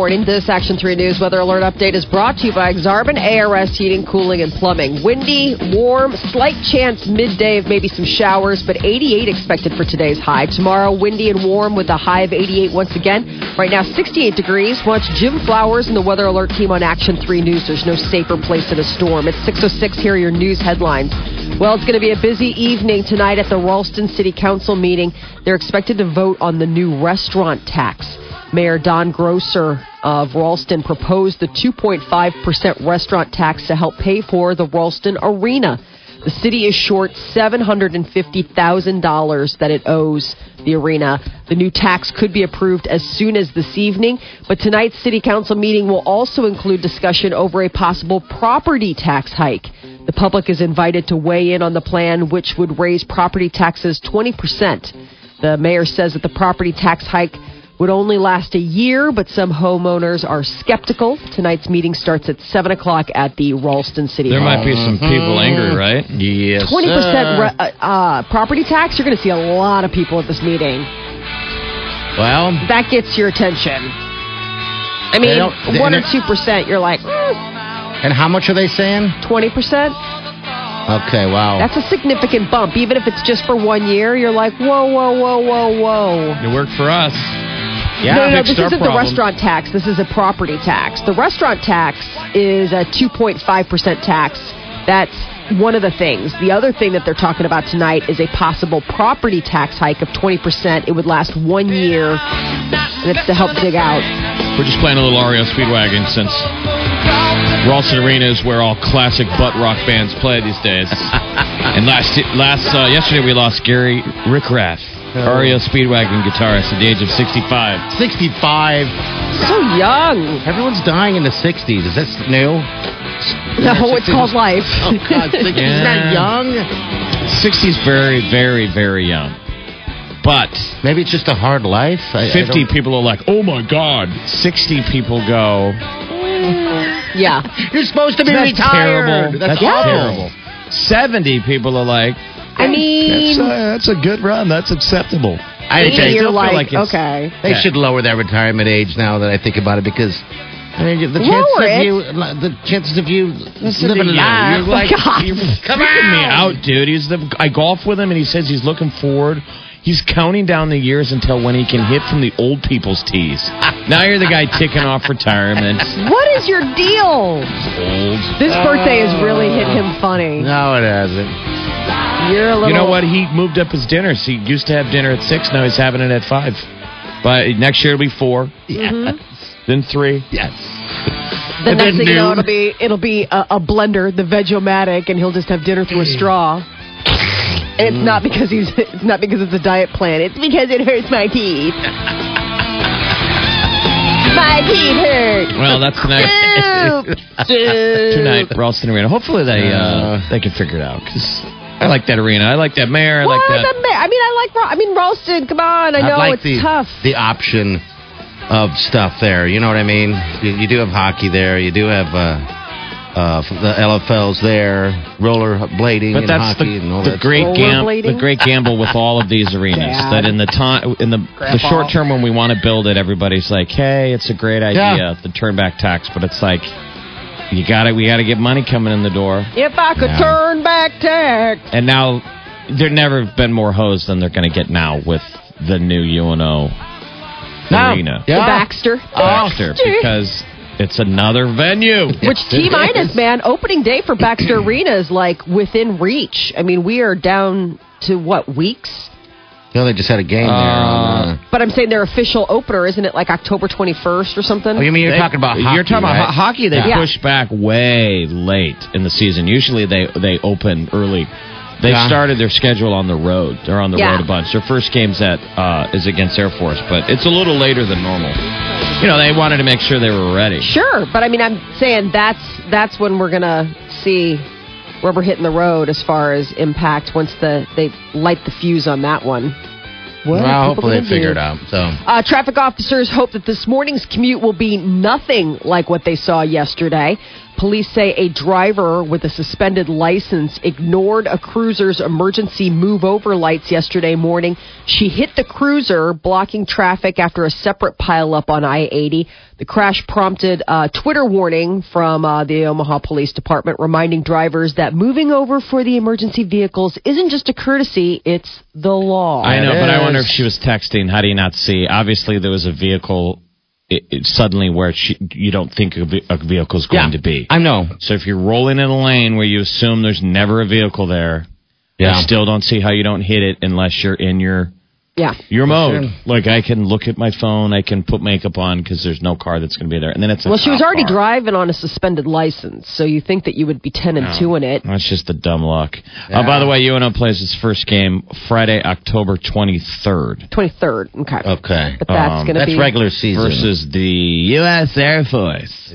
Morning. This Action 3 News weather alert update is brought to you by Exarban ARS Heating, Cooling, and Plumbing. Windy, warm, slight chance midday of maybe some showers, but 88 expected for today's high. Tomorrow, windy and warm with a high of 88 once again. Right now, 68 degrees. Watch Jim Flowers and the weather alert team on Action 3 News. There's no safer place in a storm. It's 606. Here are your news headlines. Well, it's going to be a busy evening tonight at the Ralston City Council meeting. They're expected to vote on the new restaurant tax. Mayor Don Groesser of Ralston proposed the 2.5% restaurant tax to help pay for the Ralston Arena. The city is short $750,000 that it owes the arena. The new tax could be approved as soon as this evening, but tonight's city council meeting will also include discussion over a possible property tax hike. The public is invited to weigh in on the plan, which would raise property taxes 20%. The mayor says that the property tax hike would only last a year, but some homeowners are skeptical. Tonight's meeting starts at 7 o'clock at the Ralston City There Hall. might be some people angry, right? Yes. 20% sir. re- uh, uh, property tax, you're going to see a lot of people at this meeting. Well, That gets your attention. I mean, They don't- they- 1 or 2%, you're like, mm, and how much are they saying? 20%? Okay, wow. That's a significant bump. Even if it's just for one year, you're like, whoa, whoa, whoa, whoa, whoa. It worked for us. Yeah. no, no, fixed this isn't the restaurant tax. This is a property tax. The restaurant tax is a 2.5% tax. That's one of the things. The other thing that they're talking about tonight is a possible property tax hike of 20%. It would last one year, and it's to help dig out. We're just playing a little REO Speedwagon since Ralston Arena is where all classic butt rock bands play these days. and last last uh, yesterday we lost Gary Richrath, REO Speedwagon guitarist at the age of 65. 65. So young. Everyone's dying in the 60s. Is this new? No, it's called life. Oh, God, 60s. Isn't that young? 60's very, very, very young. But Maybe it's just a hard life. I, I 50 don't- people are like, oh my God. 60 people go, yeah. You're supposed to be that's retired. terrible. That's, That's awful. terrible. 70 people are like, I mean, that's a good run. That's acceptable. I, maybe I you're still feel like, like it's- okay. They Yeah. should lower that retirement age now that I think about it because I mean, the chances Lower of it? you, the chances of you Listen living to you. alive. You're oh like, God. you're Come freaking me out, dude. He's the I golf with him, and he says he's looking forward. He's counting down the years until when he can hit from the old people's tees. Now you're the guy ticking off retirement. What is your deal? Old. This birthday has really oh. hit him funny. no, it hasn't. You're a little. You know what? He moved up his dinners. He used to have dinner at six. Now he's having it at five. But next year it'll be four, Yes. Mm-hmm. then three. Yes. The And next then thing you know, it'll be it'll be a, a blender, the Vegomatic, and he'll just have dinner through a mm. straw. And it's mm. not because he's it's not because it's a diet plan. It's because it hurts my teeth. my teeth hurt. Well, that's tonight. Soup. tonight, Ralston Arena. Hopefully they uh, uh, they can figure it out because I like that arena. I like that mayor. I Well, like that. the ma- I mean, I like. Ra- I mean, Ralston. Come on, I know like it's the, tough. the option of stuff there. You know what I mean? You, you do have hockey there. You do have uh, uh, the LFLs there, roller blading But and that's hockey and all the, the that great stuff. gam- Rollerblading? the great gamble with all of these arenas. That in the time in the the short term when we want to build it, everybody's like, "Hey, it's a great idea, the turn back tax." But it's like you got it. we got to get money coming in the door. If I could Yeah. turn back tax. And now there never been more hoes than they're going to get now with the new UNO No. Arena. The Yeah. Baxter. Baxter, because it's another venue. Which T minus, man, opening day for Baxter Arena is like within reach. I mean, we are down to what weeks? You know, they just had a game there. On, uh, But I'm saying their official opener isn't it like October 21st or something? oh, you mean you're They- talking about hockey? You're talking about ho- hockey. They Yeah. push back way late in the season. Usually they they open early. They Yeah. started their schedule on the road. They're on the Yeah. road a bunch. Their first game's at uh, is against Air Force, but it's a little later than normal. You know, they wanted to make sure they were ready. Sure, but I mean, I'm saying that's that's when we're gonna see rubber hitting the road as far as impact once the they light the fuse on that one. What Well, hopefully they figure do? it out. So Uh, traffic officers hope that this morning's commute will be nothing like what they saw yesterday. Police say a driver with a suspended license ignored a cruiser's emergency move over lights yesterday morning. She hit the cruiser, blocking traffic after a separate pileup on I 80. The crash prompted a Twitter warning from uh, the Omaha Police Department reminding drivers that moving over for the emergency vehicles isn't just a courtesy, it's the law. I know, It but I wonder if she was texting. How do you not see? Obviously, there was a vehicle. It, it suddenly where she, you don't think a, ve- a vehicle's going yeah, to be. I know. So if you're rolling in a lane where you assume there's never a vehicle there, Yeah. I still don't see how you don't hit it unless you're in your yeah. your mode. sure. Like I can look at my phone, I can put makeup on because there's no car that's going to be there, and then it's a Well, she was already car. driving on a suspended license, so you think that you would be 10 and 2 in it. That's just the dumb luck. Yeah. Uh, by the way, UNO plays its first game Friday, October 23rd 23rd. Okay. Okay. But that's Um, going to That's be regular season. versus the U.S. Air Force.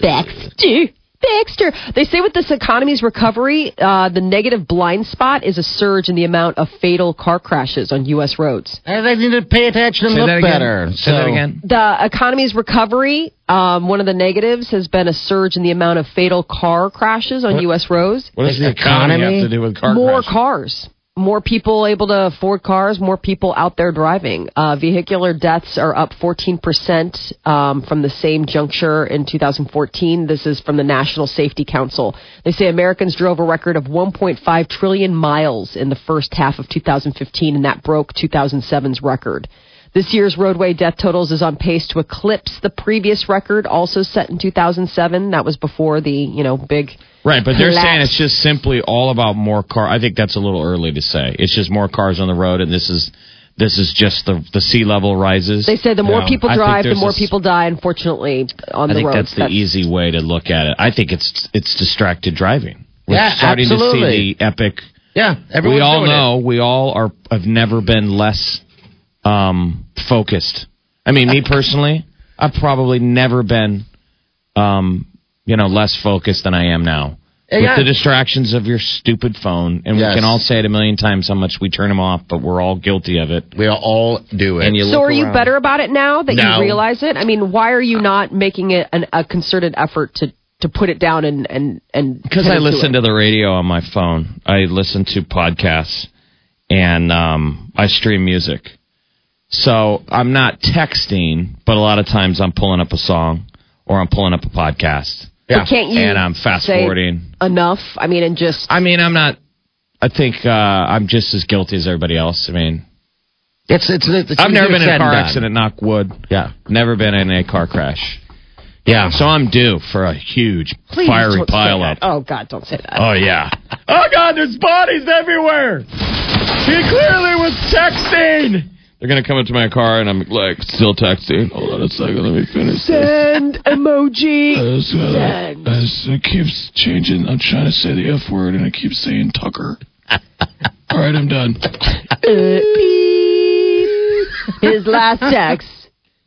Baxter. Baxter. They say with this economy's recovery, uh, the negative blind spot is a surge in the amount of fatal car crashes on U.S. roads. Uh, they need to pay attention and Say look that again. better. Say that again. The economy's recovery, um, one of the negatives has been a surge in the amount of fatal car crashes on What? U.S. roads. What does the Economy? economy have to do with car more crashes? cars. More people able to afford cars, more people out there driving. Uh, vehicular deaths are up 14% um, from the same juncture in 2014. This is from the National Safety Council. They say Americans drove a record of 1.5 trillion miles in the first half of 2015, and that broke 2007's record. This year's roadway death totals is on pace to eclipse the previous record, also set in 2007. That was before the you know big Right, but they're saying it's just simply all about more car. I think that's a little early to say. It's just more cars on the road, and this is this is just the the sea level rises. They say the more No, people I drive, the more a s- people die. Unfortunately, on I the think roads. that's the easy way to look at it. I think it's it's distracted driving. We're Yeah, starting to absolutely. see the epic. Yeah, we all doing it. know. We all are have never been less um, focused. I mean, me personally, I've probably never been, um, you know, less focused than I am now. With the distractions of your stupid phone, and Yes. we can all say it a million times how much we turn them off, but we're all guilty of it. We all do it. And you So look are you around. better about it now that No. you realize it? I mean, why are you not making it an, a concerted effort to to put it down and and and Because I listen to the radio on my phone. I listen to podcasts and um, I stream music. So I'm not texting, but a lot of times I'm pulling up a song or I'm pulling up a podcast. Yeah. Can't you and I'm fast say forwarding. enough? I mean, and just I mean, I'm not. I think uh, I'm just as guilty as everybody else. I mean, It's it's. it's I've never been in a car accident. Knock wood. Yeah, Never been in a car crash. yeah. So I'm due for a huge please fiery don't say pile that. up. Oh God, don't say that. Oh yeah. Oh God, there's bodies everywhere. He clearly was texting. They're gonna come into my car and I'm like still texting. Hold on a second, let me finish this. Send emoji. As, uh, as it keeps changing, I'm trying to say the F word and I keep saying Tucker. All right, I'm done. His last text.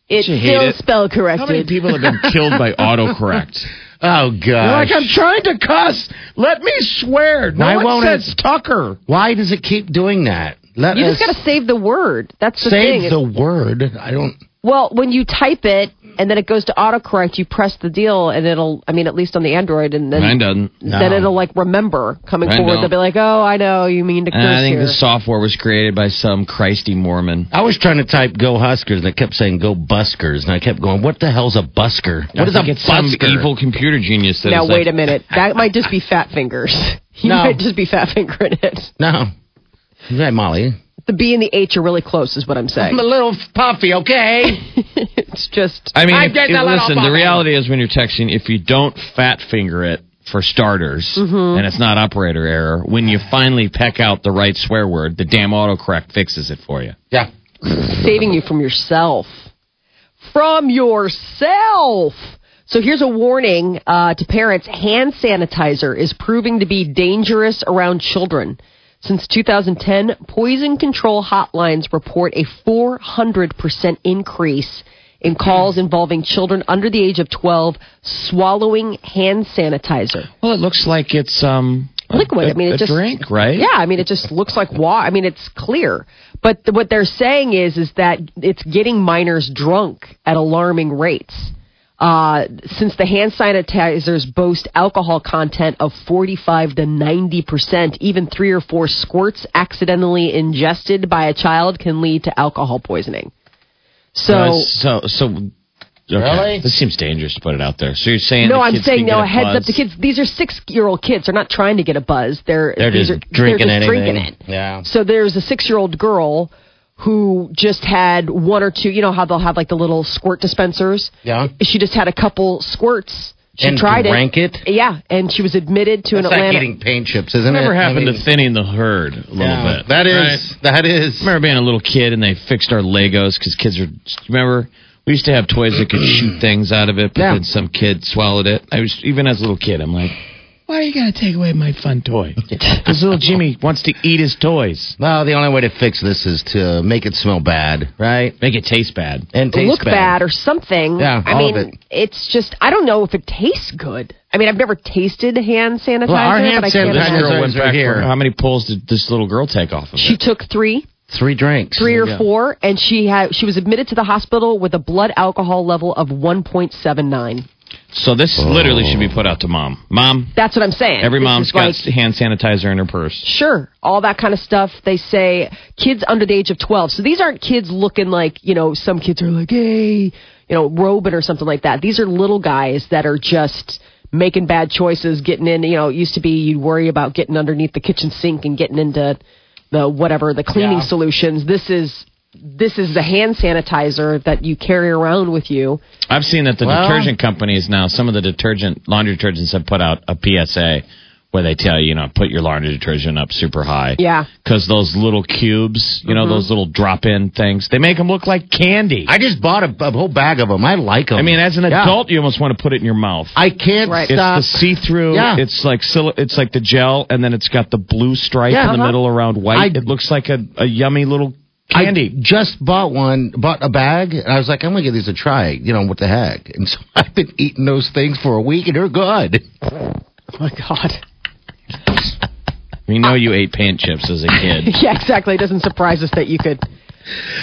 It's You hate still it. spell How many corrected. people have been killed by autocorrect? Oh God! Like I'm trying to cuss. Let me swear. No Why one won't says it- Tucker. Why does it keep doing that? Let You us just got to save the word. That's the save thing. the word. I don't. Well, when you type it and then it goes to autocorrect, you press the deal and it'll, I mean, at least on the Android, and then, Mine doesn't. then No. it'll like remember coming Mine forward. don't. They'll be like, oh, I know, you mean to curse And I think here. the software was created by some Christy Mormon. I was trying to type "Go Huskers" and it kept saying "Go Buskers," and I kept going, "What the hell's a busker? What I is a think it's some busker?" evil computer genius that now, is wait like, a minute. That might just be fat fingers. You No. might just be fat fingering it. No. Hey, Molly. The B and the H are really close, is what I'm saying. I'm a little puffy, okay? it's just. I mean, I if, get if- listen, the reality is when you're texting, if you don't fat finger it for starters, Mm-hmm. and it's not operator error, when you finally peck out the right swear word, the damn autocorrect fixes it for you. yeah. saving you from yourself. From yourself. So here's a warning uh, to parents hand sanitizer is proving to be dangerous around children. Since 2010, poison control hotlines report a 400% increase in calls involving children under the age of 12 swallowing hand sanitizer. Well, it looks like it's um Liquid. a- I mean, it a just drink, right? Yeah, I mean, it just looks like water. I mean, it's clear. But th- what they're saying is, is that it's getting minors drunk at alarming rates. Uh, since the hand sanitizers boast alcohol content of 45 to 90 percent, even three or four squirts accidentally ingested by a child can lead to alcohol poisoning. So. Uh, so so. Okay. Really? This seems dangerous to put it out there. So you're saying No, the I'm saying can no. a Heads up buzz? to kids. These are six-year-old kids. They're not trying to get a buzz. They're They're just are, drinking they're just drinking it. Yeah. So there's a six-year-old girl who just had one or two. You know how they'll have like the little squirt dispensers. Yeah. She just had a couple squirts. She And tried drank it? Yeah, and she was admitted to It's an like Atlanta. eating paint chips, isn't Whatever it? Never happened I mean, to thinning the herd a little yeah, bit? That is. Right? That is. I remember being a little kid and they fixed our Legos because kids are. Remember, we used to have toys that could shoot things out of it, but Yeah. then some kid swallowed it. I was even as a little kid, I'm like, why are you gonna take away my fun toy? Because little Jimmy wants to eat his toys. Well, the only way to fix this is to make it smell bad, right? Make it taste bad. And taste look bad. or something. Yeah, I all mean, of it. it's just I don't know if it tastes good. I mean, I've never tasted hand sanitizer, Well, our hand but I can't sanitizer- This imagine. girl went are back. here. How many pulls did this little girl take off of She it? took three. Three drinks. three or four, and she had she was admitted to the hospital with a blood alcohol level of 1.79. So this literally should be oh. put out to mom. Mom, That's what I'm saying. every This mom's got like, hand sanitizer in her purse. sure all that kind of stuff. They say kids under the age of 12. So these aren't kids looking like you know some kids are like hey you know Robin or something like that. These are little guys that are just making bad choices, getting in. You know, it used to be you'd worry about getting underneath the kitchen sink and getting into the whatever the cleaning Yeah. solutions. This is. This is the hand sanitizer that you carry around with you. I've seen that the Well- detergent companies now, some of the detergent laundry detergents have put out a PSA where they tell you, you know, put your laundry detergent up super high. Yeah. Because those little cubes, you know, those little drop-in things, they make them look like candy. I, I just bought a, a whole bag of them. I like them. I mean, as an Yeah. adult, you almost want to put it in your mouth. I can't Right. it's stop. the see-through. Yeah. It's like sil- it's like the gel, and then it's got the blue stripe Yeah. in the Uh-huh. middle around white. I- it looks like a, a yummy little I candy. just bought one, bought a bag, and I was like, I'm gonna give these a try. You know what the heck? And so I've been eating those things for a week, and they're good. Oh my god. we know you ate paint chips as a kid. yeah, exactly. It doesn't surprise us that you could.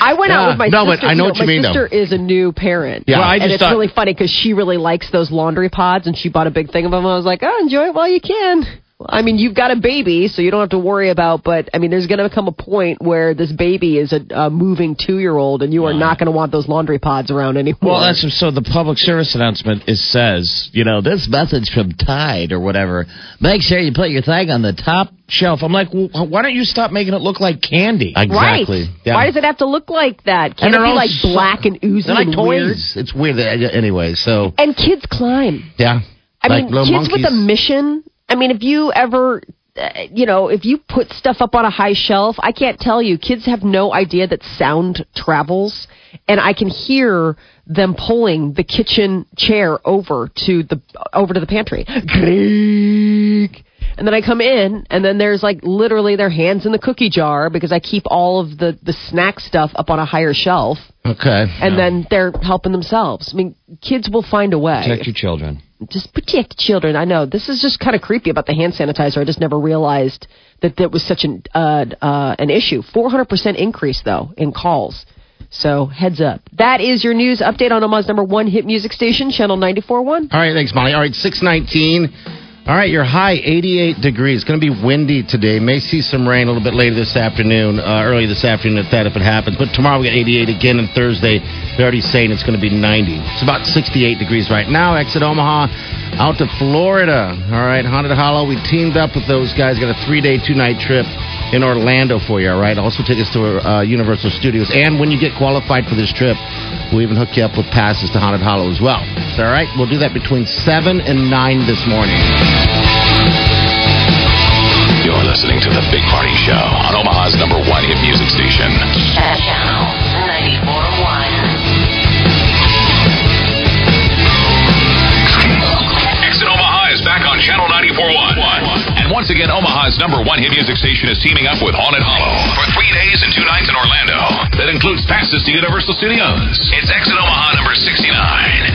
I went out Yeah. with my No, but. I know you what you my mean, though. sister is a new parent. Yeah. Well, I and it's thought- really funny because she really likes those laundry pods, and she bought a big thing of them. I was like, oh, enjoy it while you can. I mean, you've got a baby, so you don't have to worry about. But I mean, there's going to come a point where this baby is a, a moving two-year-old, and you are not going to want those laundry pods around anymore. Well, that's so. The public service announcement is says, you know, this message from Tide or whatever. Make sure you put your thing on the top shelf. I'm like, well, why don't you stop making it look like candy? Exactly. right. Yeah. Why does it have to look like that? Can't it be like so- black and oozy They're like and toys. weird? It's weird anyway. So And kids climb. yeah, I like mean, little kids with a mission. I mean, if you ever, uh, you know, if you put stuff up on a high shelf, I can't tell you. Kids have no idea that sound travels, and I can hear them pulling the kitchen chair over to the over to the pantry. Creak. And then I come in, and then there's like literally their hands in the cookie jar because I keep all of the the snack stuff up on a higher shelf, Okay. and then they're helping themselves. I mean, kids will find a way Protect your children. Just protect children. I know this is just kind of creepy about the hand sanitizer. I just never realized that that was such an uh, uh, an issue. Four hundred percent increase though in calls. So heads up. That is your news update on Omaha's number one hit music station, Channel 94.1. All right, thanks, Molly. All right, 619. All right, your high 88 degrees. It's going to be windy today. May see some rain a little bit later this afternoon, uh, early this afternoon at that if it happens. But tomorrow we got 88 again, and Thursday they're already saying it's going to be 90. It's about 68 degrees right now. Exit Omaha, out to Florida. All right, Haunted Hollow. We teamed up with those guys. Got a three day, two night trip. in Orlando for you. All right. Also tickets to uh, Universal Studios, and when you get qualified for this trip, we'll even hook you up with passes to Haunted Hollow as well. So, all right. We'll do that between seven and nine this morning. You're listening to The Big Party Show on Omaha's number one hit music station. Once again, Omaha's number one hit music station is teaming up with Haunted Hollow for three days and two nights in Orlando. That includes passes to Universal Studios. It's Exit Omaha number 69.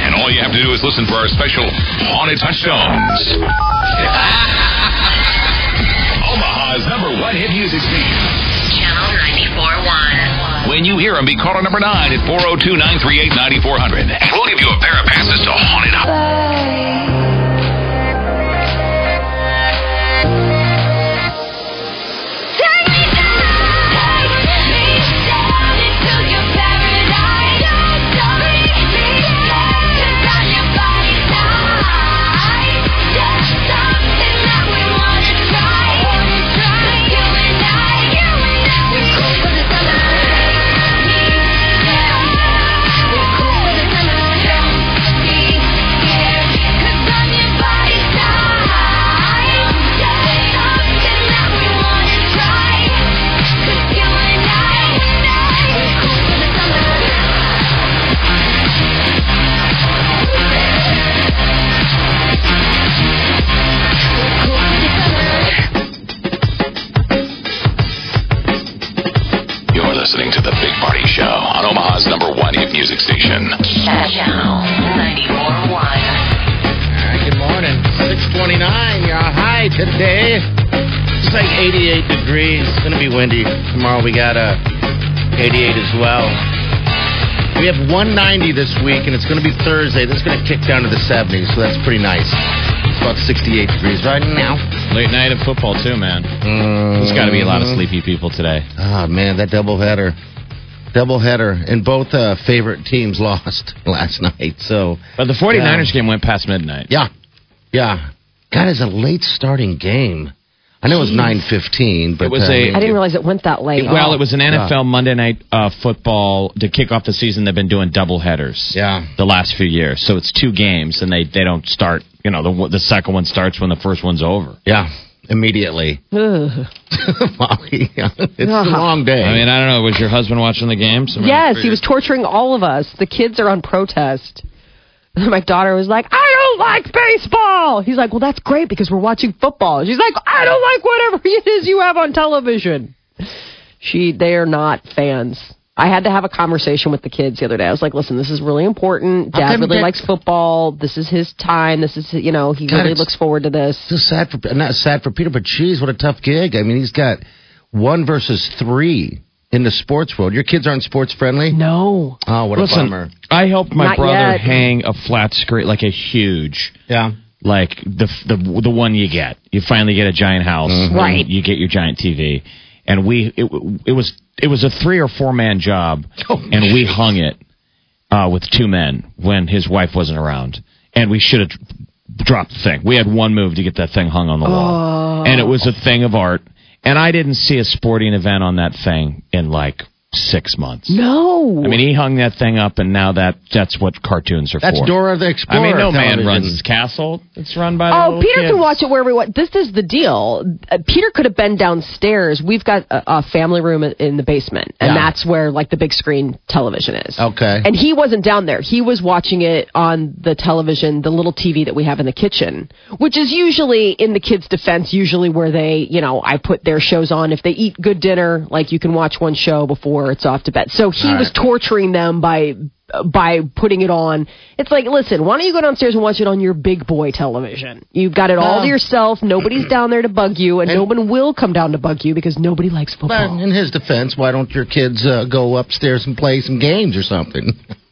And all you have to do is listen for our special Haunted Touchstones. Omaha's number one hit music station. Channel 94.1. When you hear them, be caller number 9 at 402 938 9400. We'll give you a pair of passes to Haunted Hollow. Thursday. This is going to kick down to the 70s, so that's pretty nice. It's about 68 degrees right now. Late night of football too, man. There's got to be a lot of sleepy people today. Oh, man, that doubleheader. Doubleheader. And both uh, favorite teams lost last night, so... But the 49ers game went past midnight. Yeah, yeah. God, it's a late starting game. I know it was nine fifteen, but It was uh, a- I didn't realize it went that late. Well, it was an NFL Yeah. Monday night uh, football to kick off the season. They've been doing double headers. Yeah. The last few years, so it's two games, and they they don't start. You know, the the second one starts when the first one's over. yeah immediately. Ugh. Molly, it's a long day. I mean, I don't know. Was your husband watching the games? Yes, he was torturing all of us. The kids are on protest. My daughter was like, I don't like baseball. He's like, well, that's great because we're watching football. She's like, I don't like whatever it is you have on television. She, they are not fans. I had to have a conversation with the kids the other day. I was like, listen, this is really important. Dad really likes football. This is his time. This is, you know, he God, really looks forward to this. so sad for not sad for Peter, but geez, what a tough gig. I mean, he's got one versus three in the sports world. Your kids aren't sports friendly. No. Oh, what a Listen, bummer. I helped my Not brother yet. hang a flat screen, like a huge, Yeah. like the the the one you get. You finally get a giant house, Mm-hmm. Right. You get your giant TV, and we it, it was it was a three or four man job, Oh, and we hung it uh, with two men when his wife wasn't around, and we should have dropped the thing. We had one move to get that thing hung on the wall, and it was a thing of art. And I didn't see a sporting event on that thing in like six months. No. I mean, he hung that thing up, and now that that's what cartoons are That's for. Dora the Explorer. I mean, no man runs his castle. It's run by the Oh, little Peter kids. can watch it wherever he wants. This is the deal. Uh, Peter could have been downstairs. We've got a, a family room in- in the basement, and Yeah. that's where like the big screen television is. Okay. And he wasn't down there. He was watching it on the television, the little TV that we have in the kitchen, which is usually, in the kids' defense, usually where they, you know, I put their shows on. If they eat good dinner, like you can watch one show before it's off to bed. So he All was torturing them by by putting it on. It's like, listen, why don't you go downstairs and watch it on your big boy television? You've got it all to yourself. Nobody's down there to bug you, and, And- no one will come down to bug you because nobody likes football. in his defense, why don't your kids uh, go upstairs and play some games or something?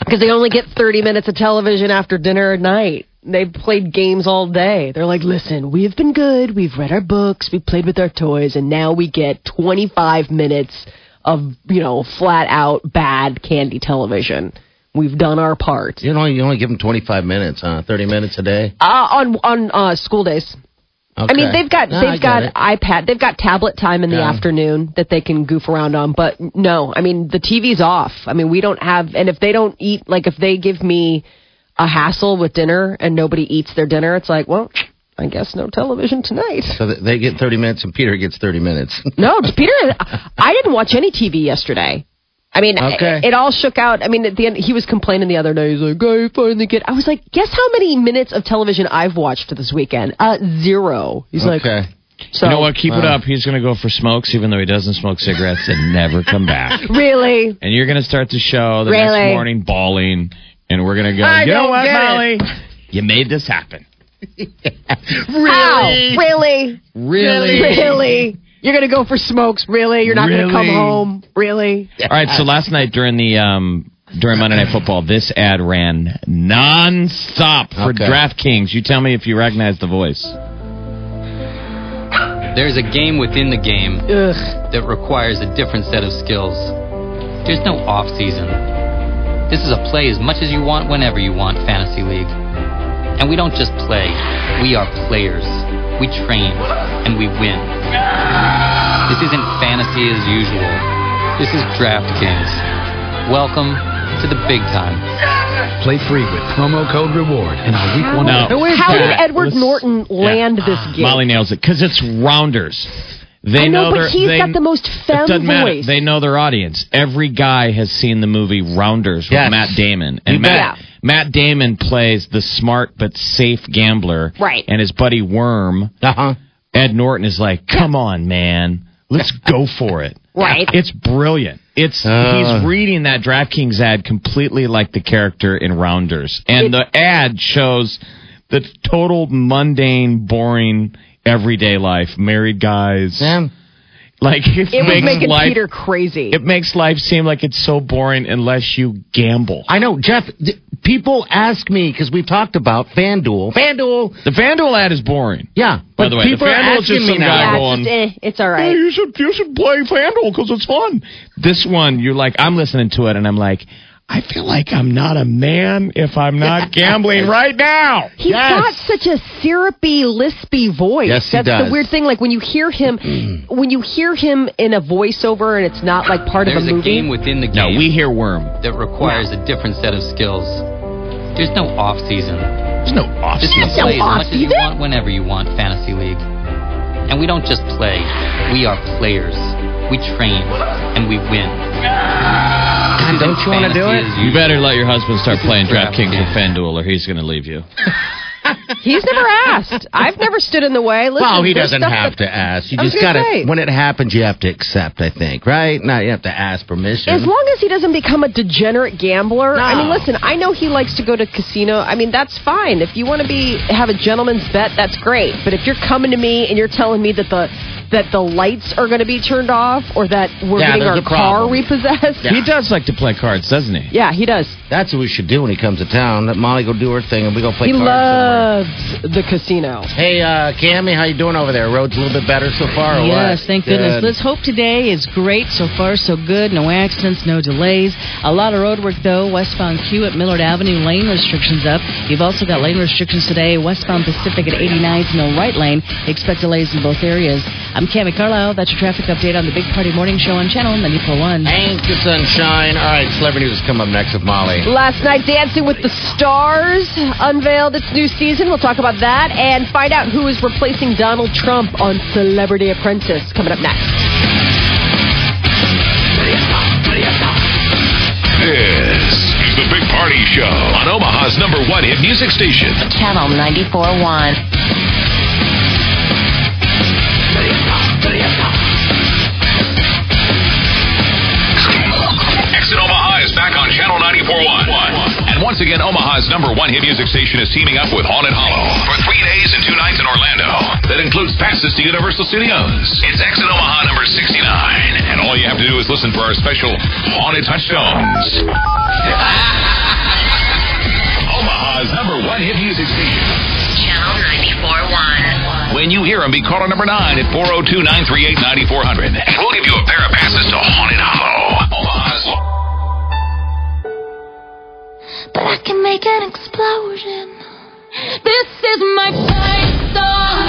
Because they only get 30 minutes of television after dinner at night. They've played games all day. They're like, listen, we've been good. We've read our books. We've played with our toys. And now we get 25 minutes of, you know, flat out bad candy television. We've done our part. you know, you only give them 25 minutes, huh? 30 minutes a day. Uh, on on uh, school days. I mean, they've got No, they've got it. iPad, they've got tablet time in the afternoon that they can goof around on. But no, I mean the TV's off. I mean we don't have, and if they don't eat, like if they give me a hassle with dinner and nobody eats their dinner, it's like, well, I guess no television tonight. So they get 30 minutes and Peter gets 30 minutes. No, Peter, I didn't watch any TV yesterday. I mean, Okay. it, it all shook out. I mean, at the end, he was complaining the other day. He's like, I finally get. I was like, guess how many minutes of television I've watched this weekend? Uh, zero. He's like, okay. so you know what? Keep it up. He's going to go for smokes, even though he doesn't smoke cigarettes, and never come back. really? And you're going to start the show the Really? next morning bawling, and we're going to go. I you know what, get it." Molly? You made this happen. How? Really? Really? Really? You're gonna go for smokes? Really? You're not gonna come home? Really? All right. So last night during the um, during Monday Night Football, this ad ran nonstop for Okay. DraftKings. You tell me if you recognize the voice. There's a game within the game Ugh. that requires a different set of skills. There's no off season. This is a play as much as you want whenever you want fantasy league. And we don't just play, we are players. We train and we win. This isn't fantasy as usual. This is DraftKings. Welcome to the big time. Play free with promo code REWARD in our week one. No. Who is How did Edward Let's- Norton land this ah, game? Molly nails it because it's rounders. They I know, but their- he's they- got the most It femme doesn't matter. They know their audience. Every guy has seen the movie Rounders with Yes. Matt Damon, You and bet. Matt, Matt Damon plays the smart but safe gambler, Right. And his buddy Worm, Uh huh. Ed Norton, is like, "Come on, man, let's go for it." Right. It's brilliant. It's Uh. he's reading that DraftKings ad completely like the character in Rounders, and the ad shows the total mundane, boring, everyday life. Married guys, Yeah. like it, it was makes making life. Peter crazy. It makes life seem like it's so boring unless you gamble. I know, Jeff. D- people ask me because we've talked about FanDuel. FanDuel. The FanDuel ad is boring. Yeah. By but the way, the people are FanDuel is asking just me some now. guy yeah, going, it's, just, eh, it's all Hey, you should you should play FanDuel because it's fun. This one, you're like, I'm listening to it and I'm like, I feel like I'm not a man if I'm not gambling right now. He's got such a syrupy, lispy voice. Yes, he That's does. the weird thing. Like when you hear him, when you hear him in a voiceover, and it's not like part There's of a movie. There's a game within the game. No, we hear worm. that requires a different set of skills. There's no off season. There's no off season. This is a There's no play as much as you want whenever you want fantasy league. And we don't just play, we are players. We train and we win. This don't you wanna do it? You better let your husband start This playing DraftKings or DraftKings. FanDuel or he's going to leave you. He's never asked. I've never stood in the way. Listen, Well, he doesn't have that- to ask. You just gotta. say. When it happens, you have to accept. I think, right? No, you have to ask permission. As long as he doesn't become a degenerate gambler. I mean, listen, I know he likes to go to casino. I mean, that's fine. If you want to be have a gentleman's bet, that's great. But if you're coming to me and you're telling me that the that the lights are going to be turned off or that we're Yeah, getting our car repossessed, Yeah. He does like to play cards, doesn't he? yeah, he does. That's what we should do when he comes to town. Let Molly go do her thing, and we go play he cards somewhere. loves the casino. Hey, uh, Cami, how you doing over there? Road's a little bit better so far, or Yes, what? thank goodness. Let's hope today is great. So far, so good. No accidents, no delays. A lot of road work, though. Westbound Q at Millard Avenue, lane restrictions up. You've also got lane restrictions today. Westbound Pacific at 89 no right lane. Expect delays in both areas. I'm Cami Carlisle. That's your traffic update on the Big Party Morning Show on Channel 94.1. Thank you, sunshine. All right, celebrity news is coming up next with Molly. Last night, Dancing with the Stars unveiled its new season. We'll talk about that and find out who is replacing Donald Trump on Celebrity Apprentice. Coming up next. This is the Big Party Show on Omaha's number one hit music station. Channel 94.1. once again, Omaha's number one hit music station is teaming up with Haunted Hollow for three days and two nights in Orlando. That includes passes to Universal Studios. It's Exit Omaha number 69. And all you have to do is listen for our special Haunted Touchstones. Omaha's number one hit music station. Channel 94.1. When you hear them, be caller number 9 at 402 938 9400. And we'll give you a pair of passes to Make an explosion. This is my fight song.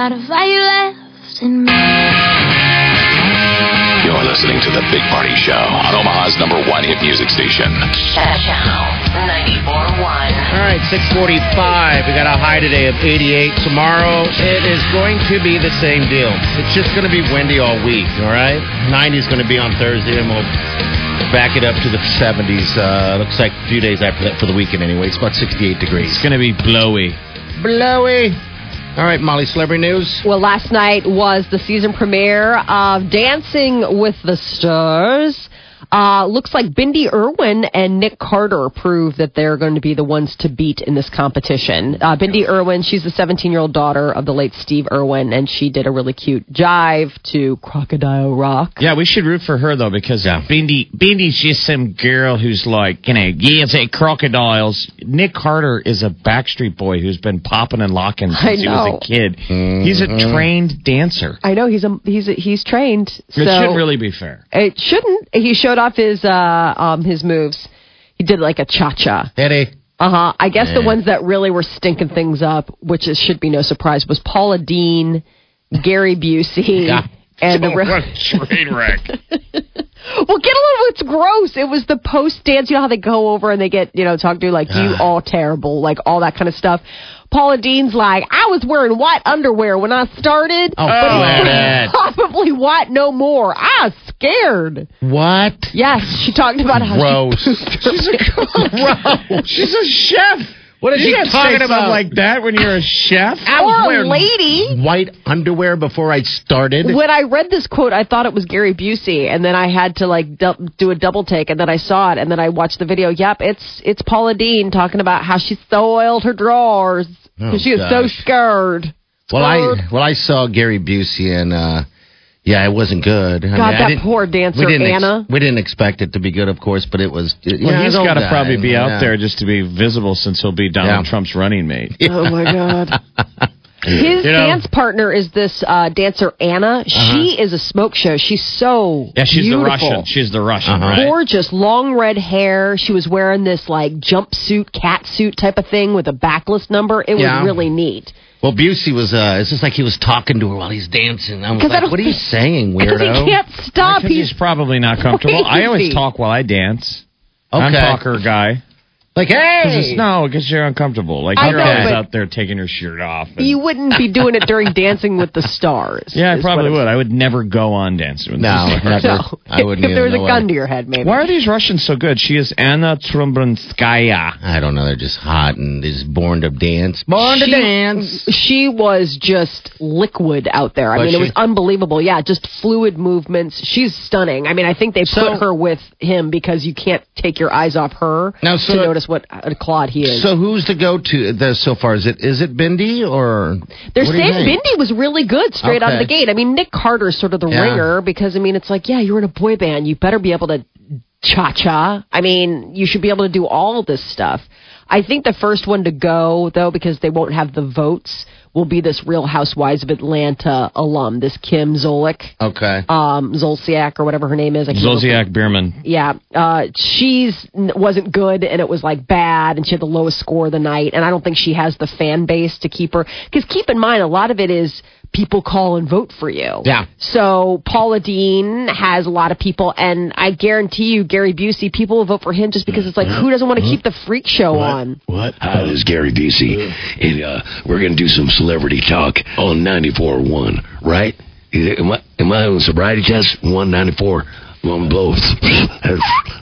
A fire left in me. You're listening to The Big Party Show on Omaha's number one hit music station. Channel 94.1. All right, 645. We got a high today of 88. Tomorrow, it is going to be the same deal. It's just going to be windy all week, all right? 90 is going to be on Thursday, and we'll back it up to the 70s. Uh, looks like a few days after that for the weekend anyway. It's about 68 degrees. It's going to be blowy. Blowy. All right, Molly, celebrity news. Well, last night was the season premiere of Dancing with the Stars. Uh, looks like Bindi Irwin and Nick Carter proved that they're going to be the ones to beat in this competition. Uh, Bindi Irwin, she's the 17 year old daughter of the late Steve Irwin, and she did a really cute jive to Crocodile Rock. Yeah, we should root for her though because Bindi Bindi's just some girl who's like, you know, yeah, say crocodiles. Nick Carter is a Backstreet Boy who's been popping and locking since he was a kid. He's a trained dancer. I know he's a, he's a, he's trained. So It shouldn't really be fair. It shouldn't. He showed off his uh um his moves. He did like a cha cha. Eddie. Uh huh. I guess the ones that really were stinking things up, which is, should be no surprise, was Paula Deen, Gary Busey, and the. What train wreck. well, get a little. It's gross. It was the post dance. You know how they go over and they get you know talk to like you Ah. all terrible, like all that kind of stuff. Paula Deen's like, I was wearing white underwear when I started, Oh, but probably white no more. I was scared. What? Yes, she talked about how Gross. she Gross. She's a chef. What is You're she talking about like that when you're a chef? I was Or a lady. white underwear before I started. when I read this quote, I thought it was Gary Busey, and then I had to like du- do a double take, and then I saw it, and then I watched the video. Yep, it's it's Paula Deen talking about how she soiled her drawers Oh, because she was so scared. Well, I well I saw Gary Busey and uh yeah, it wasn't good. God, I that didn't- poor dancer, we didn't ex- Anna. we didn't expect it to be good, of course, but it was. Well, yeah, he's don't got to probably be out Yeah. there just to be visible since he'll be Donald Yeah. Trump's running mate. Oh my God. His You know- dance partner is this uh, dancer Anna. She is a smoke show. She's so Uh-huh. Yeah, she's beautiful. the Russian. She's the Russian, Uh-huh. right? Gorgeous, long red hair. She was wearing this like jumpsuit, cat suit type of thing with a backless number. It was really neat. Well, Busey was. uh It's just like he was talking to her while he's dancing. I was 'Cause I like, "What are you think- saying, Because weirdo?" he can't stop. Because He's he's probably not comfortable. I always talk while I dance. I'm Okay. talker guy. Like, 'Cause hey, Because it's, no, because you're uncomfortable. Like I you're know, always out there taking your shirt off. and- you wouldn't be doing it during Dancing with the Stars. yeah, I probably would. I would never go on Dancing with no, the Stars. never. No. I wouldn't. if there was a know gun what- to your head, maybe. Why are these Russians so good? She is Anna Trebunskaya. I don't know. They're just hot and they're just born to dance. Born to dance. She was just liquid out there. I Was mean, it was unbelievable. Yeah, just fluid movements. She's stunning. I mean, I think they So- put her with him because you can't take your eyes off her Now, so- to notice what a clod he is. So who's to go to there so far? Is it is it Bindi or They're what do you saying? Bindi was really good straight out of the gate. I mean, Nick Carter's sort of the Yeah. ringer because I mean, it's like, yeah, you're in a boy band, you better be able to cha cha. I mean, you should be able to do all this stuff. I think the first one to go though, because they won't have the votes, will be this Real Housewives of Atlanta alum, this Kim Zolik, Okay. um, Zolciak or whatever her name is. I. Zolciak Biermann. Yeah, uh, she's wasn't good, and it was like bad, and she had the lowest score of the night. And I don't think she has the fan base to keep her. Because keep in mind, a lot of it is people call and vote for you. Yeah. So Paula Deen has a lot of people, and I guarantee you, Gary Busey, people will vote for him just because it's like, who doesn't want to keep the freak show on? What? Hi, this is Gary Busey, and uh, we're gonna do some celebrity talk on 94.1, right? Is it- Am I, am I on sobriety test? 194, one both.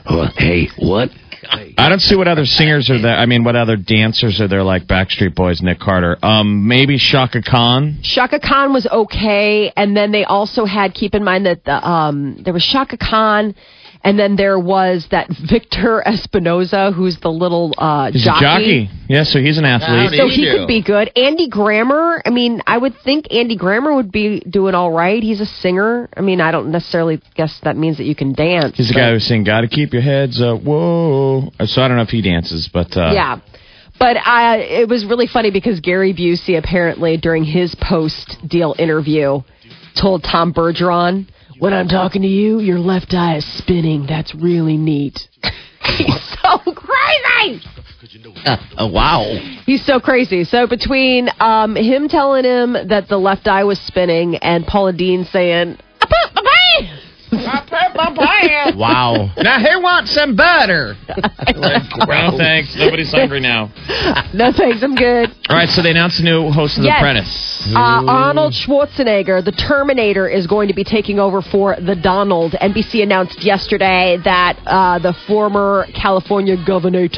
Uh, hey, what? I don't see what other singers are there. I mean, what other dancers are there like Backstreet Boys, Nick Carter? Um, maybe Chaka Khan. Chaka Khan was okay, and then they also had keep in mind that the, um, there was Chaka Khan, and then there was that Victor Espinoza, who's the little uh, He's jockey. a jockey. Yeah, so he's an athlete. So he could be good. Andy Grammer. I mean, I would think Andy Grammer would be doing all right. He's a singer. I mean, I don't necessarily guess that means that you can dance. He's the but- guy who's saying, "Got to keep your heads up." Whoa. So I don't know if he dances, but uh, yeah. But uh, it was really funny because Gary Busey apparently during his post deal interview told Tom Bergeron, "When I'm talking to you, your left eye is spinning. That's really neat." He's so crazy. oh, wow. He's so crazy. So between um, him telling him that the left eye was spinning and Paula Deen saying, I pooped my pants. Wow. Now who wants some butter? no thanks. Nobody's hungry now. no thanks, I'm good. All right, so they announced a new host of The Yes. Apprentice. Uh, Arnold Schwarzenegger, the Terminator, is going to be taking over for the Donald. NBC announced yesterday that uh, the former California governor,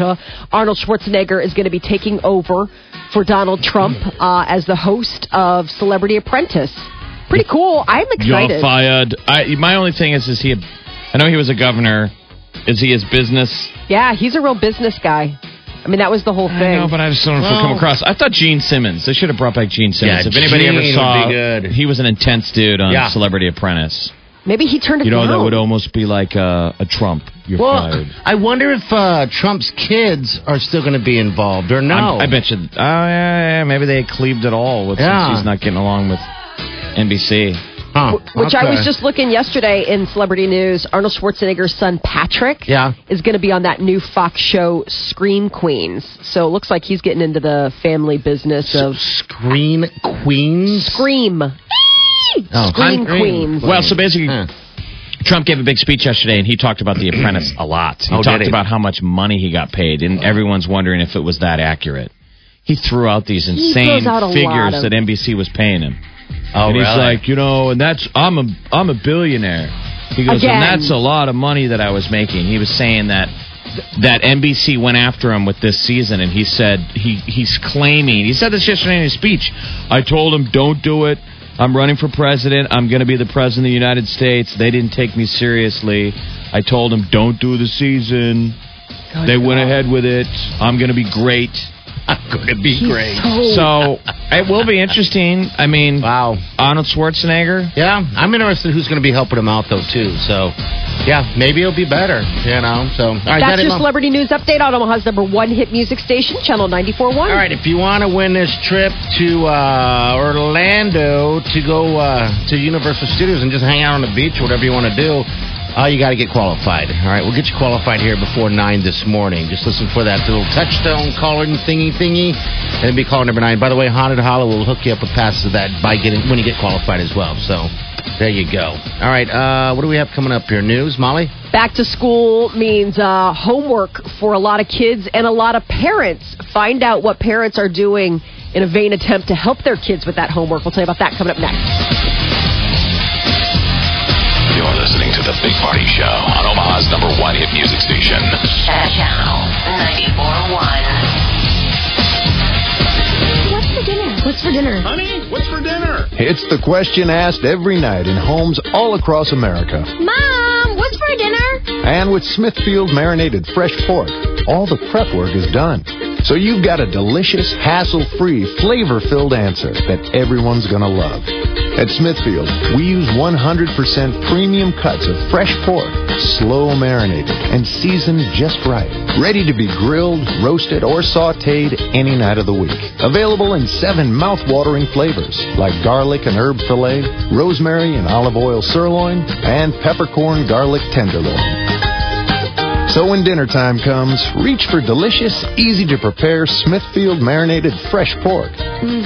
Arnold Schwarzenegger, is going to be taking over for Donald Trump uh, as the host of Celebrity Apprentice. Pretty cool. I'm excited. You're fired. I, my only thing is, is he? A, I know he was a governor. Is he his business? Yeah, he's a real business guy. I mean, that was the whole thing. I know, but I just don't know if we'll come across. I thought Gene Simmons. They should have brought back Gene Simmons. Yeah, if anybody ever saw, would be good. he was an intense dude on Yeah. Celebrity Apprentice. Maybe he turned it You know, down. that would almost be like a, a Trump. You're Well, fired. I wonder if uh, Trump's kids are still going to be involved or no. I'm- I bet you. Oh yeah, yeah, maybe they cleaved it all with Yeah. since he's not getting along with NBC. Huh, Which I was just looking yesterday in celebrity news. Arnold Schwarzenegger's son Patrick Yeah. is going to be on that new Fox show Scream Queens. So it looks like he's getting into the family business of Scream Queens. Scream. Oh, Scream Scream Queens. Well, so basically, Huh. Trump gave a big speech yesterday, and he talked about The Apprentice a lot. He Oh, talked he? about how much money he got paid, and everyone's wondering if it was that accurate. He threw out these insane out figures of- that NBC was paying him. Oh, and he's really? like, you know, and that's I'm a I'm a billionaire. He goes, Again. and that's a lot of money that I was making. He was saying that that NBC went after him with this season, and he said he he's claiming he said this yesterday in his speech. I told him, don't do it. I'm running for president. I'm going to be the president of the United States. They didn't take me seriously. I told him, don't do the season. they went ahead with it. I'm going to be great. I'm going to be great. So it will be interesting. I mean, Wow. Arnold Schwarzenegger. Yeah, I'm interested who's going to be helping him out though too. So, yeah, maybe it'll be better. You know. So, all right, That's that your is- celebrity news update on Omaha's number one hit music station, Channel 94.1. All right, if you want to win this trip to uh, Orlando to go uh, to Universal Studios and just hang out on the beach, whatever you want to do, uh, you got to get qualified. All right, we'll get you qualified here before nine this morning. Just listen for that little touchstone calling thingy thingy, and it'll be call number nine. By the way, Haunted Hollow will hook you up with passes to that by getting when you get qualified as well. So there you go. All right, uh, what do we have coming up here? News, Molly. Back to school means uh, homework for a lot of kids and a lot of parents. Find out what parents are doing in a vain attempt to help their kids with that homework. We'll tell you about that coming up next. You're listening to The Big Party Show on Omaha's number one hit music station. Channel 94.1. What's for dinner? What's for dinner? Honey, what's for dinner? It's the question asked every night in homes all across America. Mom, what's for dinner? And with Smithfield marinated fresh pork, all the prep work is done. So you've got a delicious, hassle-free, flavor-filled answer that everyone's going to love. At Smithfield, we use 100% premium cuts of fresh pork, slow marinated, and seasoned just right. Ready to be grilled, roasted, or sauteed any night of the week. Available in seven mouth-watering flavors like garlic and herb filet, rosemary and olive oil sirloin, and peppercorn garlic tenderloin. So when dinner time comes, reach for delicious, easy to prepare Smithfield marinated fresh pork. Mm.